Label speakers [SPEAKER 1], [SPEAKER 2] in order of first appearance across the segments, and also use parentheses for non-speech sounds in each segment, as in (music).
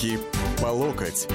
[SPEAKER 1] Руки по локоть.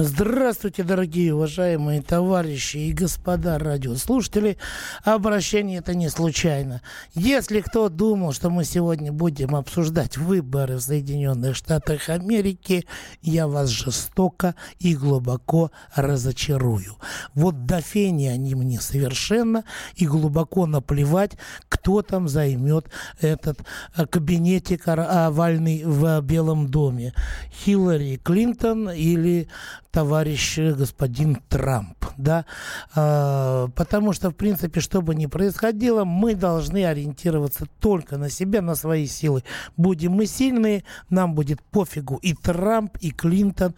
[SPEAKER 2] Здравствуйте, дорогие уважаемые товарищи и господа радиослушатели. Обращение это не случайно. Если кто думал, что мы сегодня будем обсуждать выборы в Соединенных Штатах Америки, я вас жестоко и глубоко разочарую. Вот до фени они мне совершенно и глубоко наплевать, кто там займет этот э, кабинетик овальный в Белом доме. Хиллари Клинтон или товарищ господин Трамп, да, а, потому что, в принципе, что бы ни происходило, мы должны ориентироваться только на себя, на свои силы. Будем мы сильные, нам будет пофигу и Трамп, и Клинтон,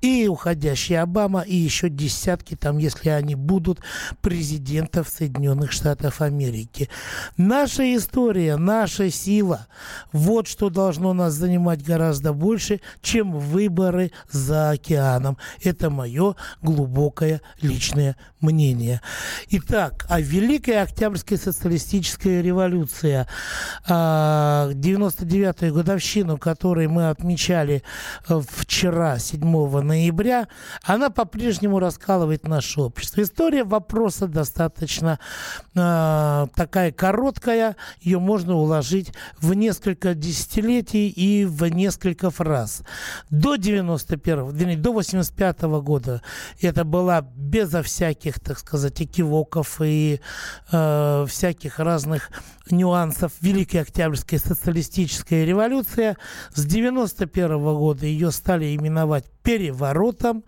[SPEAKER 2] и уходящий Обама, и еще десятки там, если они будут, президентов Соединенных Штатов Америки. Наша история, наша сила, вот что должно нас занимать гораздо больше, чем выборы за океаном. Это мое глубокое личное мнение. Итак, а Великая Октябрьская социалистическая революция, 99-ю а, годовщину, которой мы отмечали э, вчера, 7 ноября, она по-прежнему раскалывает наше общество. История вопроса достаточно э, такая короткая, ее можно уложить в несколько десятилетий и в несколько фраз. До 91 до 85 -го года это была безо всяких, так сказать, экивоков и э, всяких разных нюансов Великой Октябрьской социалистическая революция. С 91 года ее стали именовать переворотом.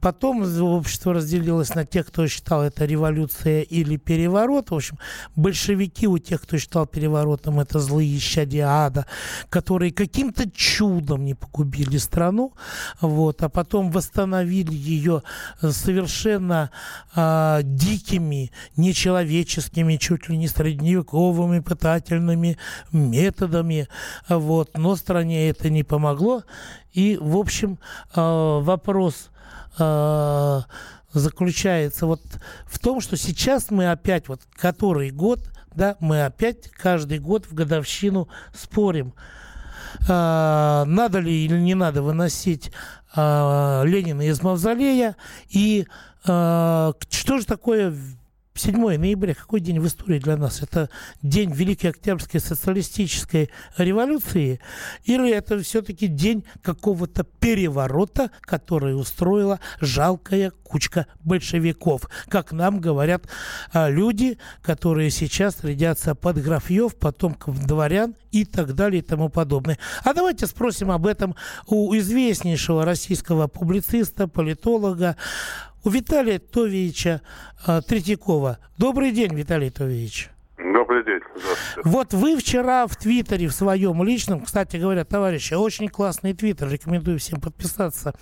[SPEAKER 2] Потом общество разделилось на тех, кто считал это революция или переворот. В общем, большевики у тех, кто считал переворотом, это злые ада, которые каким-то чудом не погубили страну, вот, а потом восстановили ее совершенно э, дикими, нечеловеческими, чуть ли не средневековыми пытательными методами. Вот. Но стране это не помогло. И, в общем, э, вопрос э, заключается вот в том, что сейчас мы опять, вот который год, да, мы опять каждый год в годовщину спорим, э, надо ли или не надо выносить Ленина из мавзолея, и что же такое 7 ноября, какой день в истории для нас? Это день Великой Октябрьской социалистической революции? Или это все-таки день какого-то переворота, который устроила жалкая кучка большевиков? Как нам говорят а, люди, которые сейчас рядятся под графьев, потомков дворян и так далее и тому подобное. А давайте спросим об этом у известнейшего российского публициста, политолога, у Виталия Товича э, Третьякова. Добрый день, Виталий Тович.
[SPEAKER 3] Добрый день.
[SPEAKER 2] Вот вы вчера в Твиттере, в своем личном, кстати говоря, товарищи, очень классный Твиттер, рекомендую всем подписаться,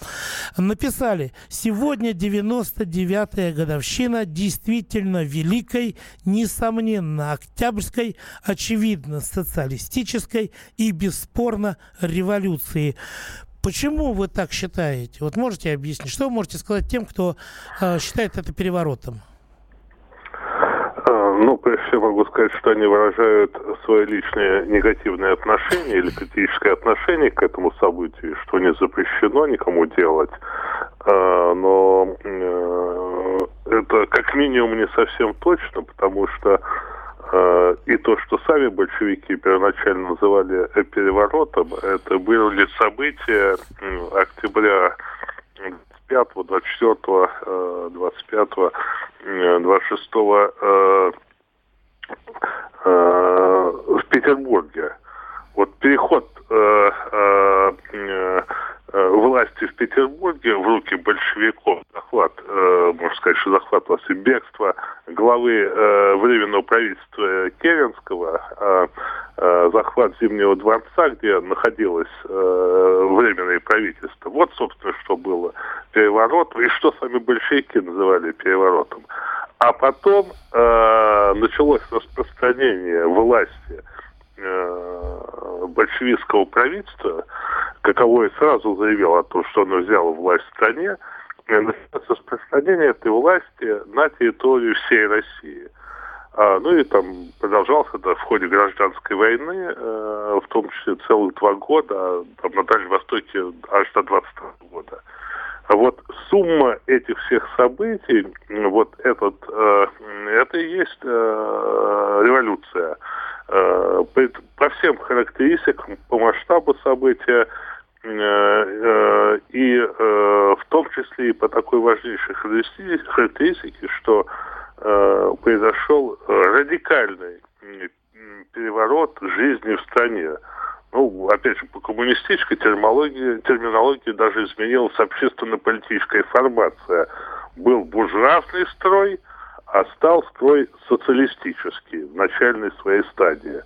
[SPEAKER 2] написали, сегодня 99-я годовщина действительно великой, несомненно, октябрьской, очевидно, социалистической и бесспорно революции. Почему вы так считаете? Вот можете объяснить? Что вы можете сказать тем, кто э, считает это переворотом?
[SPEAKER 3] А, ну, прежде всего могу сказать, что они выражают свое личное негативное отношение или критическое отношение к этому событию, что не запрещено никому делать. А, но э, это как минимум не совсем точно, потому что Э, и то, что сами большевики первоначально называли переворотом, это были события октября 25, 24, 25, 26 в Петербурге. Вот переход э, э, Э, власти в Петербурге в руки большевиков, захват, э, можно сказать, что захват власти, бегство главы э, Временного правительства Керенского, э, э, захват Зимнего дворца, где находилось э, Временное правительство. Вот, собственно, что было переворот, и что сами большевики называли переворотом. А потом э, началось распространение власти э, большевистского правительства, каковой сразу заявил о том, что он взял власть в стране, началось распространение этой власти на территорию всей России. А, ну и там продолжался да, в ходе гражданской войны, э, в том числе целых два года, а там на Дальнем Востоке аж до 22 года. А вот сумма этих всех событий, вот этот, э, это и есть э, революция. Э, по, всем характеристикам, по масштабу события, э, э, и в том числе и по такой важнейшей характеристике, что произошел радикальный переворот жизни в стране. Ну, опять же, по коммунистической терминологии, терминологии даже изменилась общественно-политическая формация. Был буржуазный строй, а стал строй социалистический в начальной своей стадии.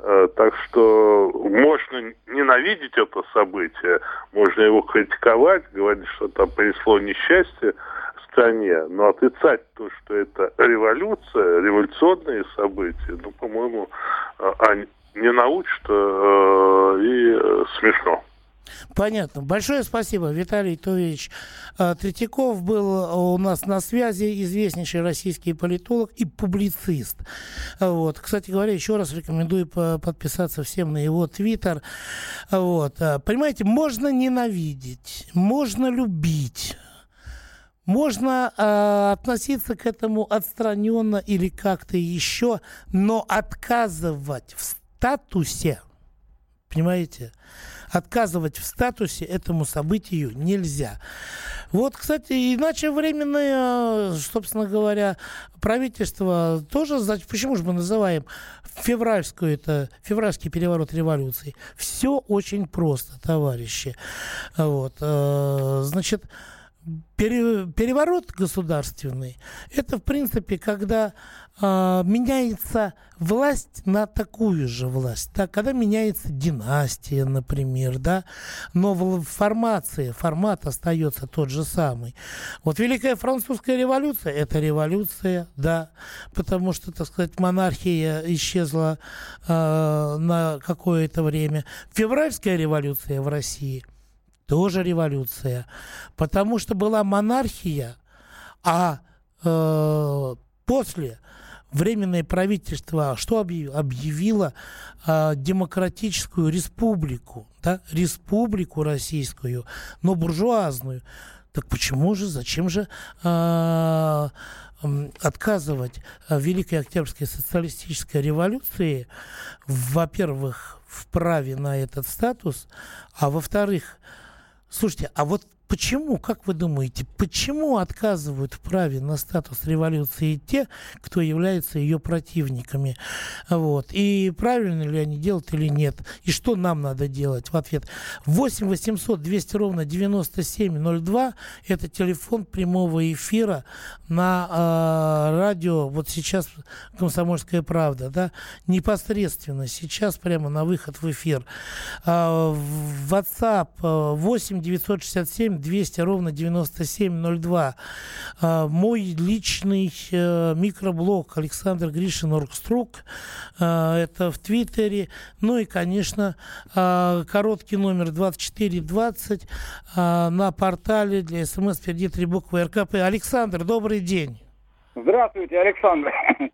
[SPEAKER 3] Э, так что можно ненавидеть это событие, можно его критиковать, говорить, что там принесло несчастье, стране, но отрицать то, что это революция, революционные события, ну, по-моему, а не научат э, и э, смешно.
[SPEAKER 2] Понятно. Большое спасибо. Виталий Тович э, Третьяков был у нас на связи, известнейший российский политолог и публицист. Вот. Кстати говоря, еще раз рекомендую подписаться всем на его твиттер. Вот. Понимаете, можно ненавидеть, можно любить, можно э, относиться к этому отстраненно или как-то еще, но отказывать в статусе, понимаете, отказывать в статусе этому событию нельзя. Вот, кстати, иначе временное, собственно говоря, правительство тоже, почему же мы называем февральскую, это февральский переворот революции? Все очень просто, товарищи. Вот, э, значит, переворот государственный, это, в принципе, когда э, меняется власть на такую же власть, да, когда меняется династия, например, да, но формация, формат остается тот же самый. Вот Великая Французская революция – это революция, да, потому что, так сказать, монархия исчезла э, на какое-то время. Февральская революция в России – тоже революция, потому что была монархия, а э, после Временное правительство что объявило? Э, демократическую республику, да, республику российскую, но буржуазную. Так почему же, зачем же э, отказывать Великой Октябрьской социалистической революции, во-первых, в праве на этот статус, а во-вторых, Слушайте, а вот Почему, как вы думаете, почему отказывают в праве на статус революции те, кто является ее противниками? Вот. И правильно ли они делают или нет? И что нам надо делать в ответ? 8 800 200 ровно 9702 – это телефон прямого эфира на э, радио. Вот сейчас «Комсомольская правда». Да? Непосредственно сейчас прямо на выход в эфир. Э, WhatsApp 8 967 200 ровно 9702. А, мой личный э, микроблог Александр Гришин Оргструк. А, это в Твиттере. Ну и, конечно, а, короткий номер 2420 на портале для СМС впереди три буквы РКП. Александр, добрый день.
[SPEAKER 1] Здравствуйте, Александр. (laughs)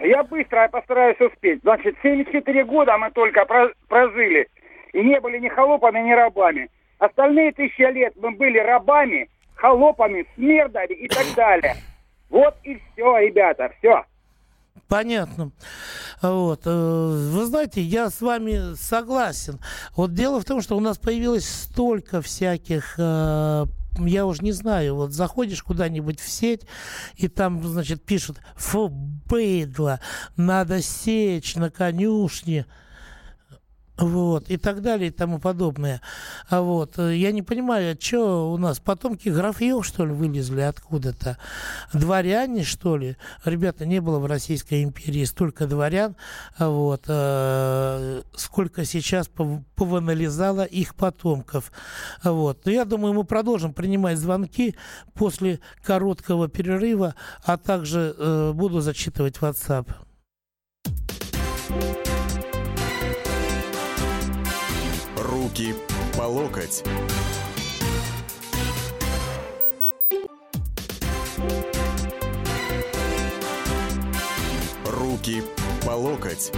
[SPEAKER 1] Я быстро я постараюсь успеть. Значит, 74 года мы только прожили. И не были ни холопами, ни рабами. Остальные тысячи лет мы были рабами, холопами, смердами и так далее. Вот и все, ребята, все.
[SPEAKER 2] Понятно. Вот. Э, вы знаете, я с вами согласен. Вот дело в том, что у нас появилось столько всяких э, я уже не знаю, вот заходишь куда-нибудь в сеть, и там, значит, пишут, фу, быдло, надо сечь на конюшне вот, и так далее, и тому подобное. А вот, э, я не понимаю, что у нас, потомки графьев, что ли, вылезли откуда-то? Дворяне, что ли? Ребята, не было в Российской империи столько дворян, а вот, э, сколько сейчас пованализало их потомков. А вот, но я думаю, мы продолжим принимать звонки после короткого перерыва, а также э, буду зачитывать WhatsApp.
[SPEAKER 4] Руки по локоть. Руки по локоть.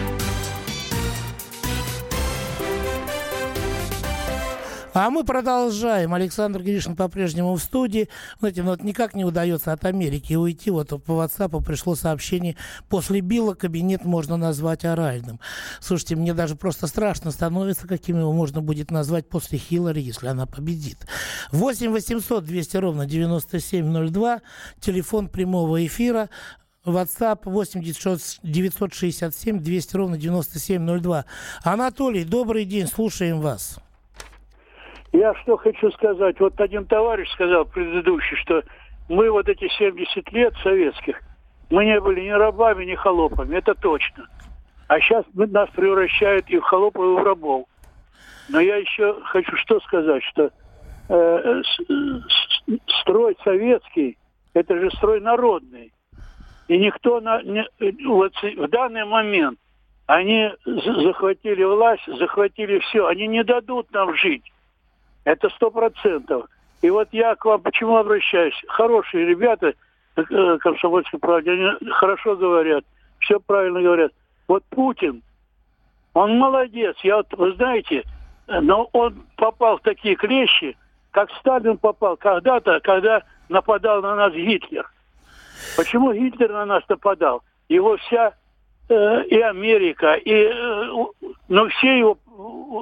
[SPEAKER 2] А мы продолжаем. Александр Гришин по-прежнему в студии. Знаете, ну вот никак не удается от Америки уйти. Вот по WhatsApp пришло сообщение. После Билла кабинет можно назвать оральным. Слушайте, мне даже просто страшно становится, каким его можно будет назвать после Хиллари, если она победит. 8 800 200 ровно 9702. Телефон прямого эфира. WhatsApp 8 967 200 ровно 9702. Анатолий, добрый день, слушаем вас.
[SPEAKER 5] Я что хочу сказать. Вот один товарищ сказал предыдущий, что мы вот эти 70 лет советских, мы не были ни рабами, ни холопами. Это точно. А сейчас нас превращают и в холопов, и в рабов. Но я еще хочу что сказать, что э, строй советский, это же строй народный. И никто на, не, вот в данный момент они захватили власть, захватили все. Они не дадут нам жить. Это сто процентов. И вот я к вам почему обращаюсь? Хорошие ребята, э, комсомольской правде, они хорошо говорят, все правильно говорят. Вот Путин, он молодец. Я вот, вы знаете, но он попал в такие клещи, как Сталин попал когда-то, когда нападал на нас Гитлер. Почему Гитлер на нас нападал? Его вся э, и Америка, и э, ну все его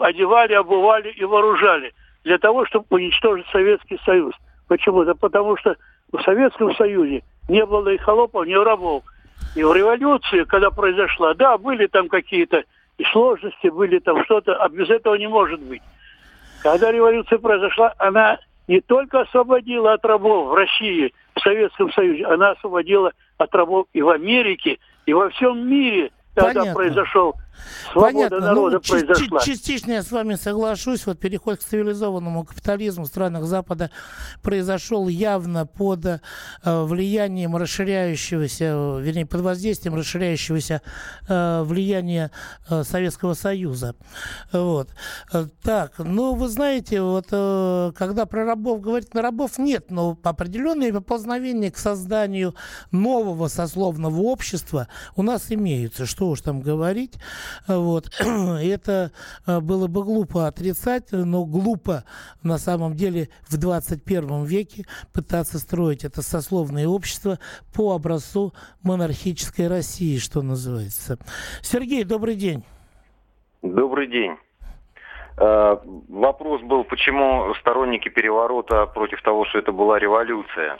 [SPEAKER 5] одевали, обували и вооружали для того, чтобы уничтожить Советский Союз. Почему? Да потому что в Советском Союзе не было и холопов, ни рабов. И в революции, когда произошла, да, были там какие-то и сложности, были там что-то, а без этого не может быть. Когда революция произошла, она не только освободила от рабов в России, в Советском Союзе, она освободила от рабов и в Америке, и во всем мире тогда Понятно. произошел Свобода
[SPEAKER 2] Понятно. Ну, народа ну, произошла. Частично я с вами соглашусь. Вот переход к цивилизованному капитализму в странах Запада произошел явно под э, влиянием расширяющегося, вернее, под воздействием расширяющегося э, влияния э, Советского Союза. Вот. Э, так, ну, вы знаете, вот э, когда про рабов говорить, на рабов нет, но определенные поползновения к созданию нового сословного общества у нас имеются. Что уж там говорить. Вот. (clears throat) Это э, было бы глупо отрицать, но глупо на самом деле в 21 веке пытаться строить это сословное общество по образцу монархической России, что называется. Сергей, добрый день.
[SPEAKER 6] Добрый день. Э, вопрос был, почему сторонники переворота против того, что это была революция,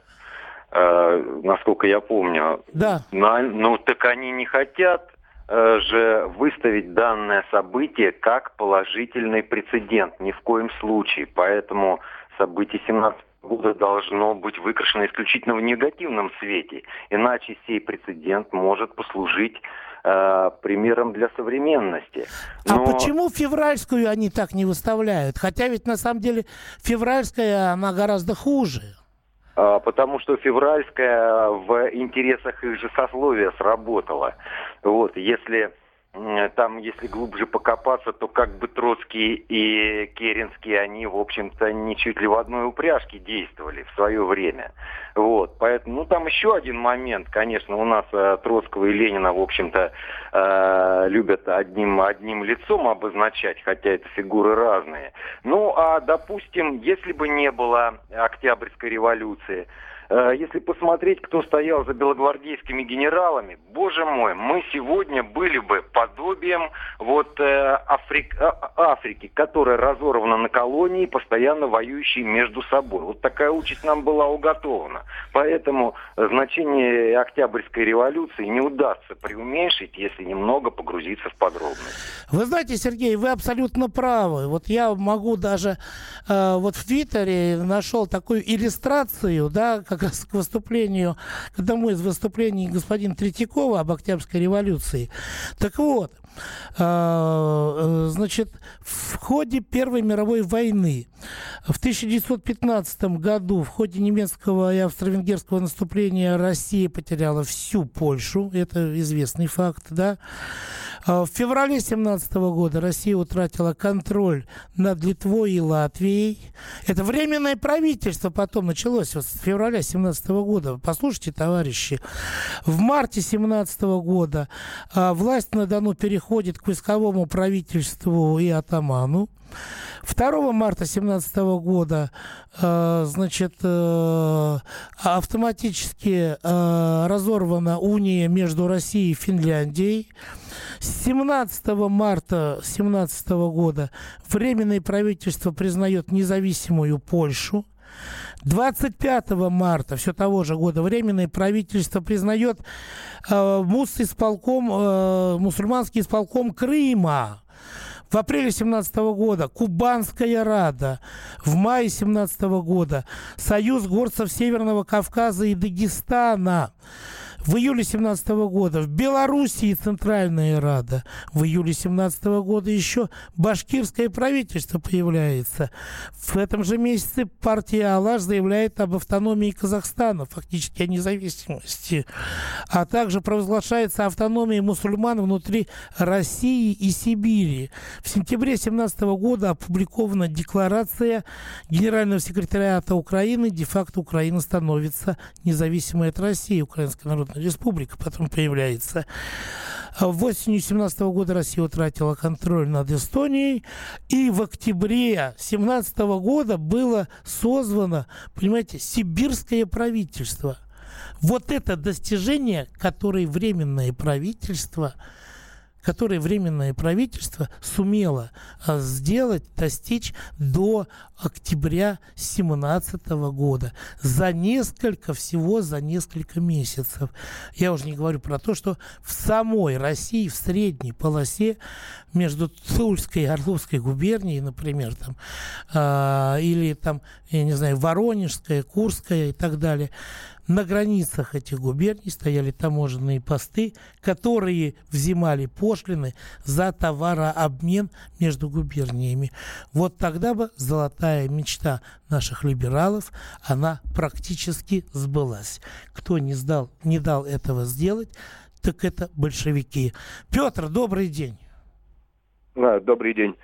[SPEAKER 6] э, насколько я помню.
[SPEAKER 2] Да.
[SPEAKER 6] ну, так они не хотят же выставить данное событие как положительный прецедент. Ни в коем случае. Поэтому событие 17 года должно быть выкрашено исключительно в негативном свете. Иначе сей прецедент может послужить э, примером для современности.
[SPEAKER 2] А Но... А почему февральскую они так не выставляют? Хотя ведь на самом деле февральская, она гораздо хуже.
[SPEAKER 6] А, потому что февральская в интересах их же сословия сработала. Вот, если там, если глубже покопаться, то как бы Троцкий и Керенский, они, в общем-то, не чуть ли в одной упряжке действовали в свое время. Вот, поэтому, ну, там еще один момент, конечно, у нас э, Троцкого и Ленина, в общем-то, э, любят одним, одним лицом обозначать, хотя это фигуры разные. Ну, а, допустим, если бы не было Октябрьской революции, Э, если посмотреть, кто стоял за белогвардейскими генералами, боже мой, мы сегодня были бы подобием вот э, Африк, а, Африки, которая разорвана на колонии, постоянно воюющие между собой. Вот такая участь нам была уготована. Поэтому значение Октябрьской революции не удастся преуменьшить, если немного погрузиться в подробности.
[SPEAKER 2] Вы знаете, Сергей, вы абсолютно правы. Вот я могу даже э, вот в Твиттере нашел такую иллюстрацию, да, как раз к выступлению, к одному из выступлений господина Третьякова об Октябрьской революции. Так вот, а, э, значит, в ходе Первой мировой войны в 1915 году в ходе немецкого и австро-венгерского наступления Россия потеряла всю Польшу. Это известный факт, да. А в феврале 17 года Россия утратила контроль над Литвой и Латвией. Это временное правительство потом началось вот с февраля 17 года. Послушайте, товарищи, в марте 17 года а, власть на Дону переходит к войсковому правительству и атаману. 2 марта 2017 года э, значит, э, автоматически э, разорвана уния между Россией и Финляндией. 17 марта 2017 года Временное правительство признает независимую Польшу. 25 марта все того же года Временное правительство признает э, мус исполком, э, мусульманский исполком Крыма. В апреле 17 года Кубанская Рада. В мае 17 года Союз горцев Северного Кавказа и Дагестана. В июле 17 года в Белоруссии Центральная Рада. В июле 17 года еще башкирское правительство появляется. В этом же месяце партия «Алаш» заявляет об автономии Казахстана, фактически о независимости. А также провозглашается автономия мусульман внутри России и Сибири. В сентябре 17 года опубликована декларация Генерального секретариата Украины. Де-факто Украина становится независимой от России, Украинской Народной республика потом появляется. В осенью 17 года Россия утратила контроль над Эстонией, и в октябре 17 года было созвано, понимаете, сибирское правительство. Вот это достижение, которое временное правительство – которые Временное правительство сумело а, сделать, достичь до октября 2017 года. За несколько, всего за несколько месяцев. Я уже не говорю про то, что в самой России, в средней полосе между Тульской и Орловской губернией, например, там, э, или там, я не знаю, Воронежская, Курская и так далее, на границах этих губерний стояли таможенные посты, которые взимали пошлины за товарообмен между губерниями. Вот тогда бы золотая мечта наших либералов, она практически сбылась. Кто не, сдал, не дал этого сделать, так это большевики. Петр, добрый день.
[SPEAKER 7] А, добрый день.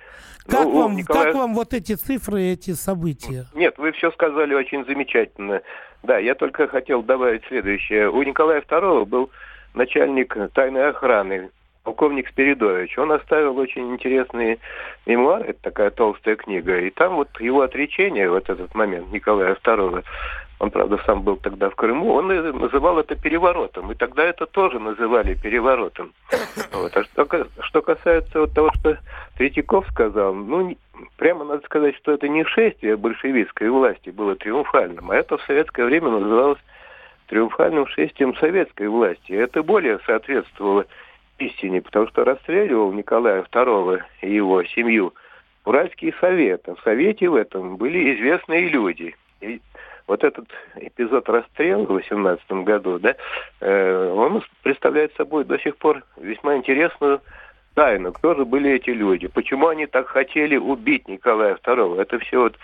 [SPEAKER 2] Как, ну, вам, Николая... как вам вот эти цифры, эти события?
[SPEAKER 7] Нет, вы все сказали очень замечательно. Да, я только хотел добавить следующее. У Николая II был начальник тайной охраны, полковник Спиридович. Он оставил очень интересные мемуары, это такая толстая книга. И там вот его отречение, вот этот момент Николая II, он, правда, сам был тогда в Крыму, он называл это переворотом. И тогда это тоже называли переворотом. Вот. А что, что касается вот того, что Третьяков сказал, ну, прямо надо сказать, что это не шествие большевистской власти было триумфальным, а это в советское время называлось триумфальным шествием советской власти. Это более соответствовало истине, потому что расстреливал Николая II и его семью Уральский совет. А в совете в этом были известные люди. И вот этот эпизод расстрела в 18 году, да, э, он представляет собой до сих пор весьма интересную тайну. Кто же были эти люди? Почему они так хотели убить Николая II? Это все вот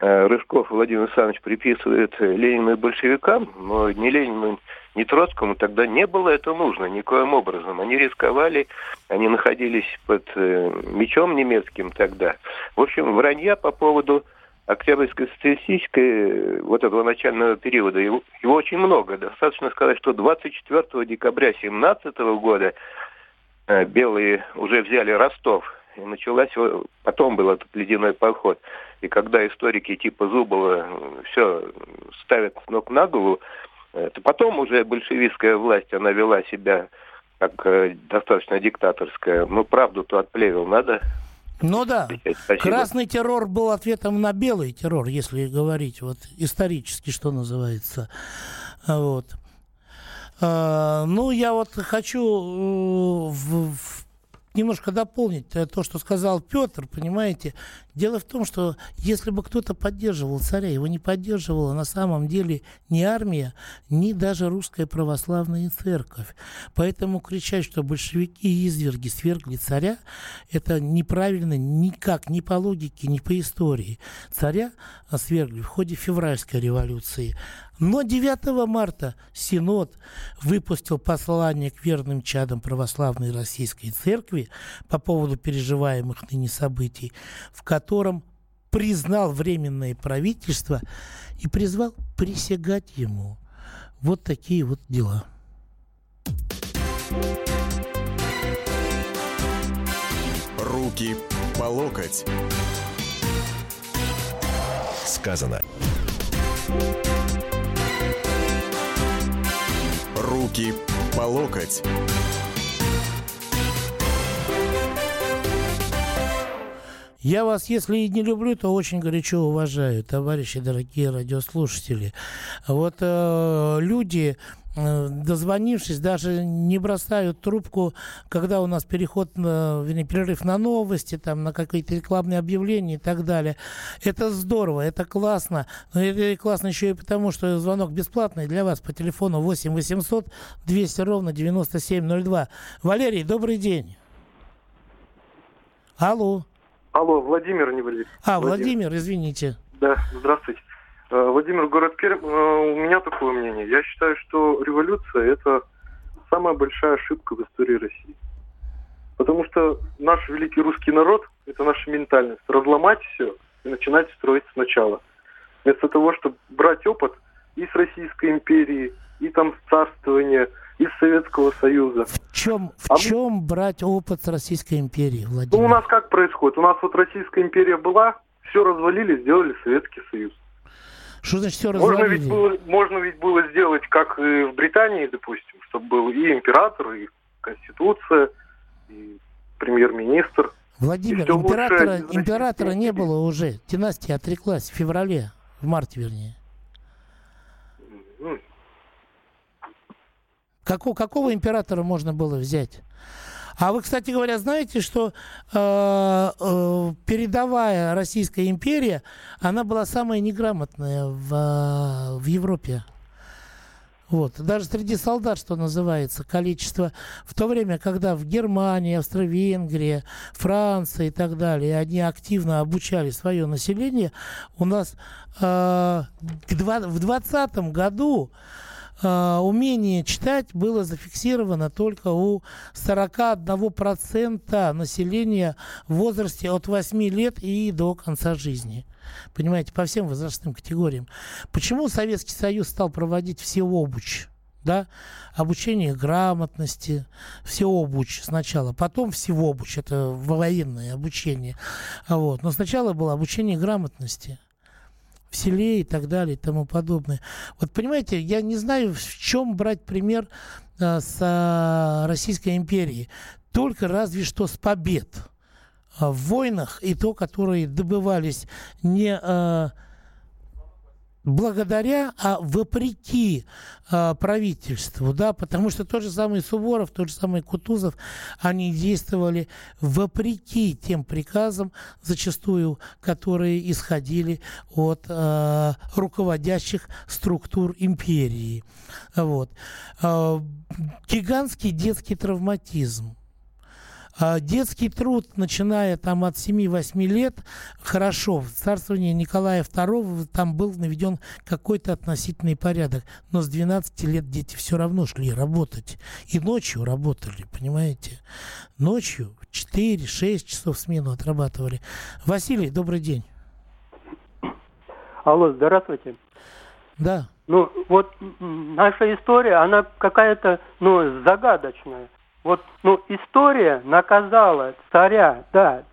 [SPEAKER 7] э, Рыжков Владимир Александрович приписывает Ленину и большевикам, но не Ленину, ни Троцкому тогда не было это нужно никоим образом. Они рисковали, они находились под э, мечом немецким тогда. В общем, вранья по поводу Октябрьской социалистической, вот этого начального периода, его, его очень много. Достаточно сказать, что 24 декабря 17 года э, белые уже взяли Ростов, и началась, потом был этот ледяной поход. И когда историки типа Зубова все ставят с ног на голову, это потом уже большевистская власть, она вела себя как э, достаточно диктаторская. Ну, правду-то отплевел, надо
[SPEAKER 2] ну да, Спасибо. красный террор был ответом на белый террор, если говорить вот исторически, что называется. Вот. А, ну, я вот хочу э, в, в немножко дополнить то, что сказал Петр, понимаете. Дело в том, что если бы кто-то поддерживал царя, его не поддерживала на самом деле ни армия, ни даже русская православная церковь. Поэтому кричать, что большевики и изверги свергли царя, это неправильно никак, ни по логике, ни по истории. Царя свергли в ходе февральской революции. Но 9 марта Синод выпустил послание к верным чадам православной российской церкви по поводу переживаемых ныне событий, в котором признал временное правительство и призвал присягать ему. Вот такие вот дела.
[SPEAKER 4] Руки по локоть. Сказано. Руки по локоть.
[SPEAKER 2] Я вас, если и не люблю, то очень горячо уважаю, товарищи, дорогие радиослушатели. Вот э, люди, э, дозвонившись, даже не бросают трубку, когда у нас переход, на, вернее, перерыв на новости, там, на какие-то рекламные объявления и так далее. Это здорово, это классно. Но это классно еще и потому, что звонок бесплатный для вас по телефону 8 800 200 ровно 9702. Валерий, добрый день. Алло.
[SPEAKER 8] Алло, Владимир, не Валерий.
[SPEAKER 2] А, Владимир, Владимир извините.
[SPEAKER 8] Да, здравствуйте. Э, Владимир, город Пермь. Э, у меня такое мнение. Я считаю, что революция – это самая большая ошибка в истории России. Потому что наш великий русский народ – это наша ментальность. Разломать все и начинать строить сначала. Вместо того, чтобы брать опыт и с Российской империи, и там с царствования – из Советского Союза.
[SPEAKER 2] В чем, в а чем мы... брать опыт Российской империи, Владимир?
[SPEAKER 8] Ну, у нас как происходит? У нас вот Российская империя была, все развалили, сделали Советский Союз.
[SPEAKER 2] Что значит все развалили?
[SPEAKER 8] Можно ведь было, можно ведь было сделать, как и в Британии, допустим, чтобы был и император, и конституция, и премьер-министр.
[SPEAKER 2] Владимир, императора, императора не было уже. Династия отреклась в феврале, в марте вернее. Какого, какого императора можно было взять? А вы, кстати говоря, знаете, что э, э, передовая Российская империя, она была самая неграмотная в, в Европе. Вот. Даже среди солдат, что называется, количество. В то время, когда в Германии, Австро-Венгрии, Франции и так далее, они активно обучали свое население, у нас э, в 2020 году э, умение читать было зафиксировано только у 41% населения в возрасте от 8 лет и до конца жизни. Понимаете, по всем возрастным категориям. Почему Советский Союз стал проводить все обуч? да, обучение грамотности, всеобуч сначала, потом всеобуч, это военное обучение, вот, но сначала было обучение грамотности, в селе и так далее и тому подобное. Вот понимаете, я не знаю, в чем брать пример а, с а, Российской империей. Только разве что с побед а, в войнах и то, которые добывались не а, благодаря, а вопреки э, правительству, да, потому что тот же самый Суворов, тот же самый Кутузов, они действовали вопреки тем приказам, зачастую, которые исходили от э, руководящих структур империи. Вот. Э, гигантский детский травматизм а детский труд, начиная там от 7-8 лет, хорошо, в царствовании Николая II там был наведен какой-то относительный порядок, но с 12 лет дети все равно шли работать. И ночью работали, понимаете? Ночью 4-6 часов смену отрабатывали. Василий, добрый день.
[SPEAKER 9] Алло, здравствуйте.
[SPEAKER 2] Да.
[SPEAKER 9] Ну, вот наша история, она какая-то, ну, загадочная. Вот, ну, история наказала царя, да.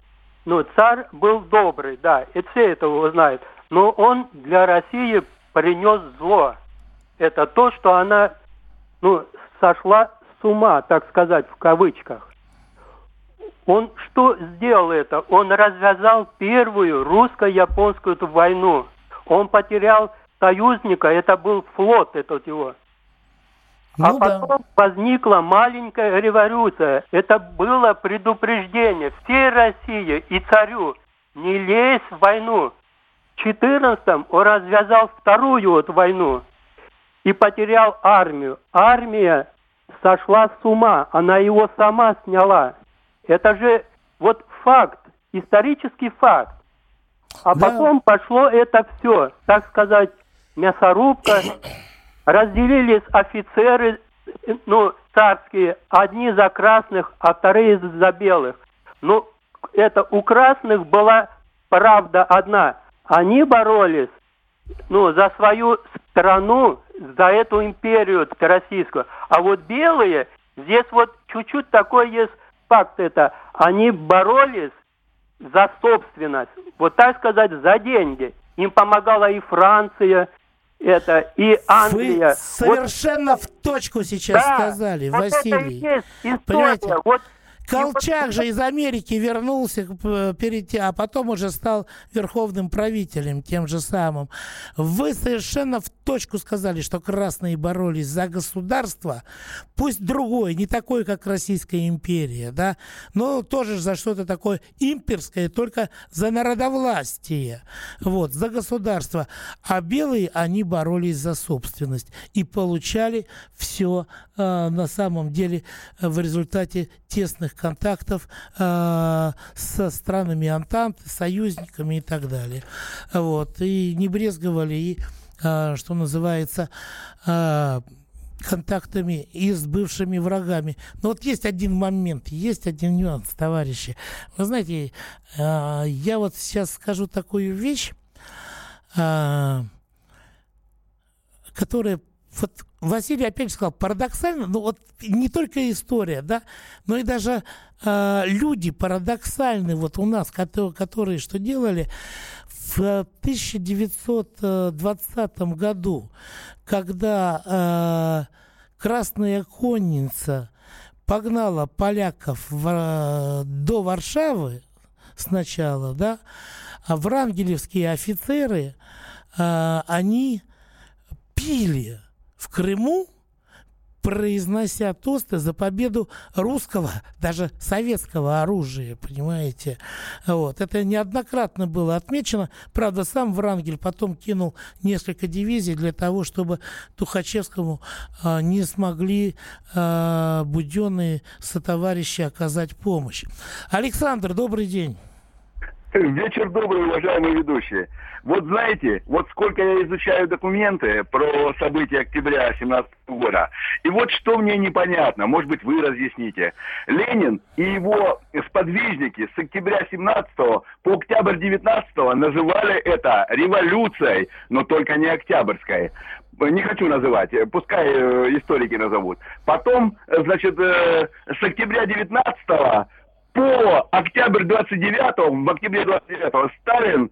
[SPEAKER 9] Ну, царь был добрый, да, и все это его знают. Но он для России принес зло. Это то, что она, ну, сошла с ума, так сказать, в кавычках. Он что сделал это? Он развязал первую русско-японскую войну. Он потерял союзника, это был флот этот его. Ну, а потом да. возникла маленькая революция. Это было предупреждение всей России и царю не лезь в войну. В 14-м он развязал вторую вот войну и потерял армию. Армия сошла с ума, она его сама сняла. Это же вот факт, исторический факт. А да. потом пошло это все, так сказать, мясорубка, разделились офицеры, ну, царские, одни за красных, а вторые за белых. Ну, это у красных была правда одна. Они боролись, ну, за свою страну за эту империю российскую. А вот белые, здесь вот чуть-чуть такой есть факт это, они боролись за собственность, вот так сказать, за деньги. Им помогала и Франция, это и Англия.
[SPEAKER 2] Вы совершенно вот, в точку сейчас да, сказали, вот Василий. Это и есть Понимаете? Вот Колчак же из Америки вернулся перед тем, а потом уже стал верховным правителем тем же самым. Вы совершенно в точку сказали, что красные боролись за государство, пусть другое, не такое, как Российская империя, да, но тоже за что-то такое имперское, только за народовластие, вот, за государство. А белые, они боролись за собственность и получали все э, на самом деле в результате тесных контактов э, со странами Антанты, союзниками и так далее. Вот. И не брезговали и, э, что называется, э, контактами и с бывшими врагами. Но вот есть один момент, есть один нюанс, товарищи. Вы знаете, э, я вот сейчас скажу такую вещь, э, которая вот Василий опять же сказал, парадоксально, ну вот не только история, да, но и даже э, люди парадоксальные вот у нас, которые, которые что делали. В 1920 году, когда э, Красная Конница погнала поляков в, до Варшавы сначала, да, а врангелевские офицеры, э, они пили в Крыму, произнося тосты за победу русского, даже советского оружия, понимаете. Вот. Это неоднократно было отмечено. Правда, сам Врангель потом кинул несколько дивизий для того, чтобы Тухачевскому э, не смогли э, буденные сотоварищи оказать помощь. Александр, добрый день.
[SPEAKER 10] Вечер добрый, уважаемые ведущие. Вот знаете, вот сколько я изучаю документы про события октября 17 года, и вот что мне непонятно, может быть, вы разъясните. Ленин и его сподвижники с октября 17 по октябрь 19 называли это революцией, но только не октябрьской не хочу называть, пускай э, историки назовут. Потом, э, значит, э, с октября 19 по октябрь 29 в октябре 29 Сталин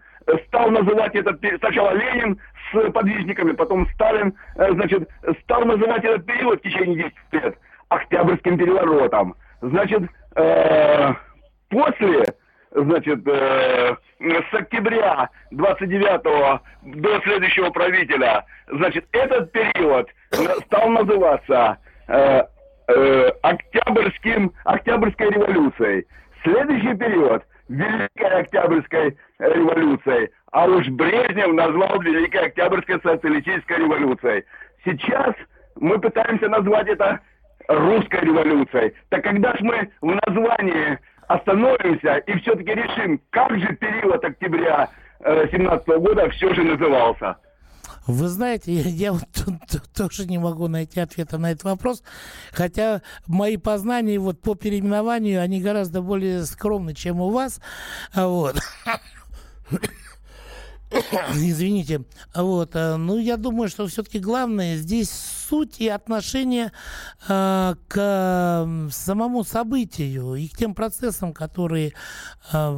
[SPEAKER 10] стал называть этот, сначала Ленин с подвижниками, потом Сталин, э, значит, стал называть этот период в течение 10 лет Октябрьским переворотом. Значит, э, после, значит, э, с октября 29 до следующего правителя, значит, этот период стал называться э, э, Октябрьским, Октябрьской революцией. Следующий период – Великой Октябрьской революцией, а уж Брежнев назвал Великой Октябрьской социалистической революцией. Сейчас мы пытаемся назвать это русской революцией. Так когда же мы в названии остановимся и все-таки решим, как же период октября 17 э, года все же назывался?
[SPEAKER 2] Вы знаете, я, я вот тоже не могу найти ответа на этот вопрос, хотя мои познания вот по переименованию, они гораздо более скромны, чем у вас. Вот. (coughs) Извините. Вот. Э, ну, я думаю, что все-таки главное здесь суть и отношение э, к самому событию и к тем процессам, которые э,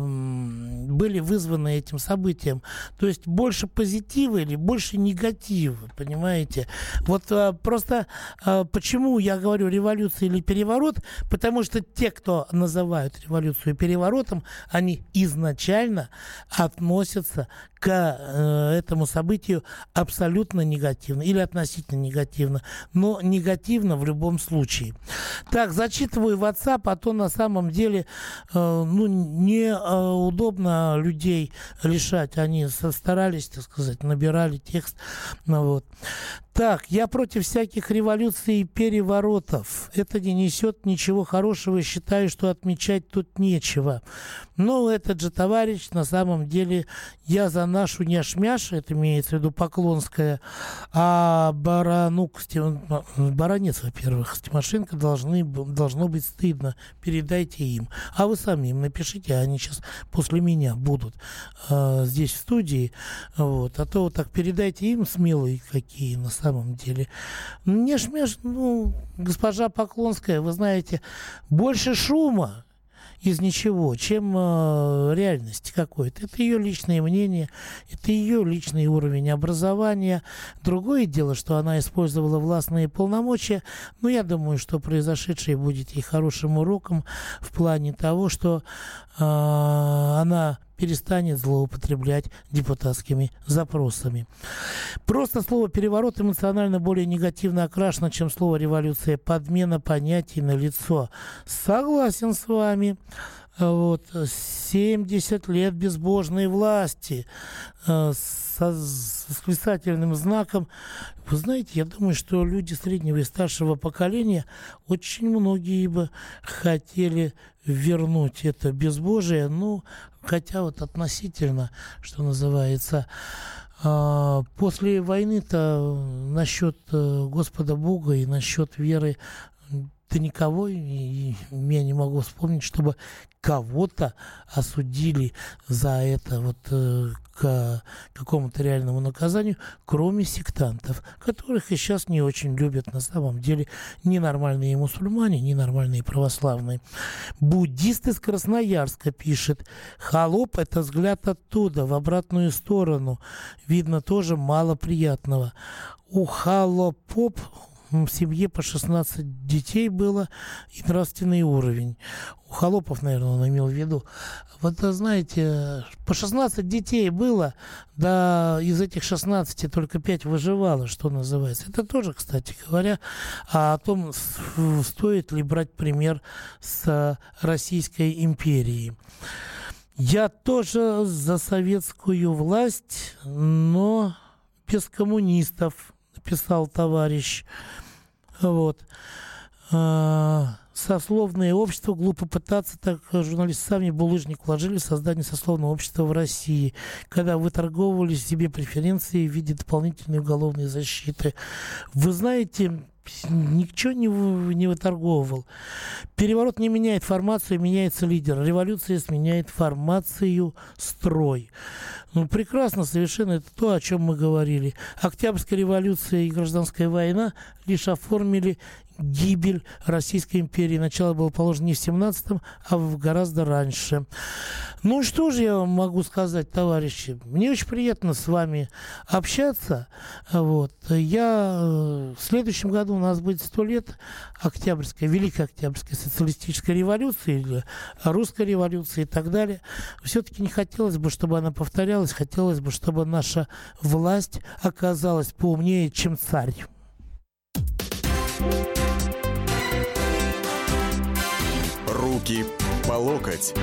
[SPEAKER 2] были вызваны этим событием. То есть больше позитива или больше негатива, понимаете? Вот э, просто э, почему я говорю революция или переворот, потому что те, кто называют революцию переворотом, они изначально относятся к э, этому событию абсолютно негативно или относительно негативно, но негативно в любом случае. Так, зачитываю WhatsApp, а то на самом деле э, ну, неудобно э, людей решать. Они старались, так сказать, набирали текст. Ну, вот. Так, я против всяких революций и переворотов. Это не несет ничего хорошего считаю, что отмечать тут нечего. Но этот же товарищ, на самом деле, я за нашу няшмяш, это имеется в виду Поклонская, а Баранук, Баранец, во-первых, Тимошенко должны, должно быть стыдно. Передайте им. А вы сами им напишите, они сейчас после меня будут э, здесь в студии. Вот. А то вот так передайте им смелые какие на самом деле. Не шмеш, ну, госпожа Поклонская, вы знаете, больше шума, из ничего, чем э, реальность какой-то. Это ее личное мнение, это ее личный уровень образования. Другое дело, что она использовала властные полномочия, но я думаю, что произошедшее будет ей хорошим уроком в плане того, что э, она перестанет злоупотреблять депутатскими запросами. Просто слово «переворот» эмоционально более негативно окрашено, чем слово «революция». Подмена понятий на лицо. Согласен с вами. Вот, 70 лет безбожной власти э, со, с восклицательным знаком. Вы знаете, я думаю, что люди среднего и старшего поколения очень многие бы хотели вернуть это безбожие, ну, хотя вот относительно, что называется, а, После войны-то насчет э, Господа Бога и насчет веры да никого, я не могу вспомнить, чтобы кого-то осудили за это. Вот э, к какому-то реальному наказанию, кроме сектантов, которых и сейчас не очень любят на самом деле ни нормальные мусульмане, ни нормальные православные. Буддист из Красноярска пишет, холоп – это взгляд оттуда, в обратную сторону. Видно тоже мало приятного. У холопоп в семье по 16 детей было и нравственный уровень. У холопов, наверное, он имел в виду. Вот, знаете, по 16 детей было, да из этих 16 только 5 выживало, что называется. Это тоже, кстати говоря, о том, стоит ли брать пример с Российской империи. Я тоже за советскую власть, но без коммунистов писал товарищ. Вот. А, сословное общество, глупо пытаться, так журналисты сами булыжник вложили в создание сословного общества в России, когда выторговывали себе преференции в виде дополнительной уголовной защиты. Вы знаете, ничего не, не выторговывал. Переворот не меняет формацию, меняется лидер. Революция сменяет формацию, строй. Ну, прекрасно совершенно это то, о чем мы говорили. Октябрьская революция и гражданская война лишь оформили гибель Российской империи. Начало было положено не в 17-м, а в гораздо раньше. Ну, что же я вам могу сказать, товарищи? Мне очень приятно с вами общаться. Вот. Я... Э, в следующем году у нас будет сто лет Октябрьской, Великой Октябрьской социалистической революции или русской революции и так далее. Все-таки не хотелось бы, чтобы она повторялась. Хотелось бы, чтобы наша власть оказалась поумнее, чем царь.
[SPEAKER 4] Руки по локоть.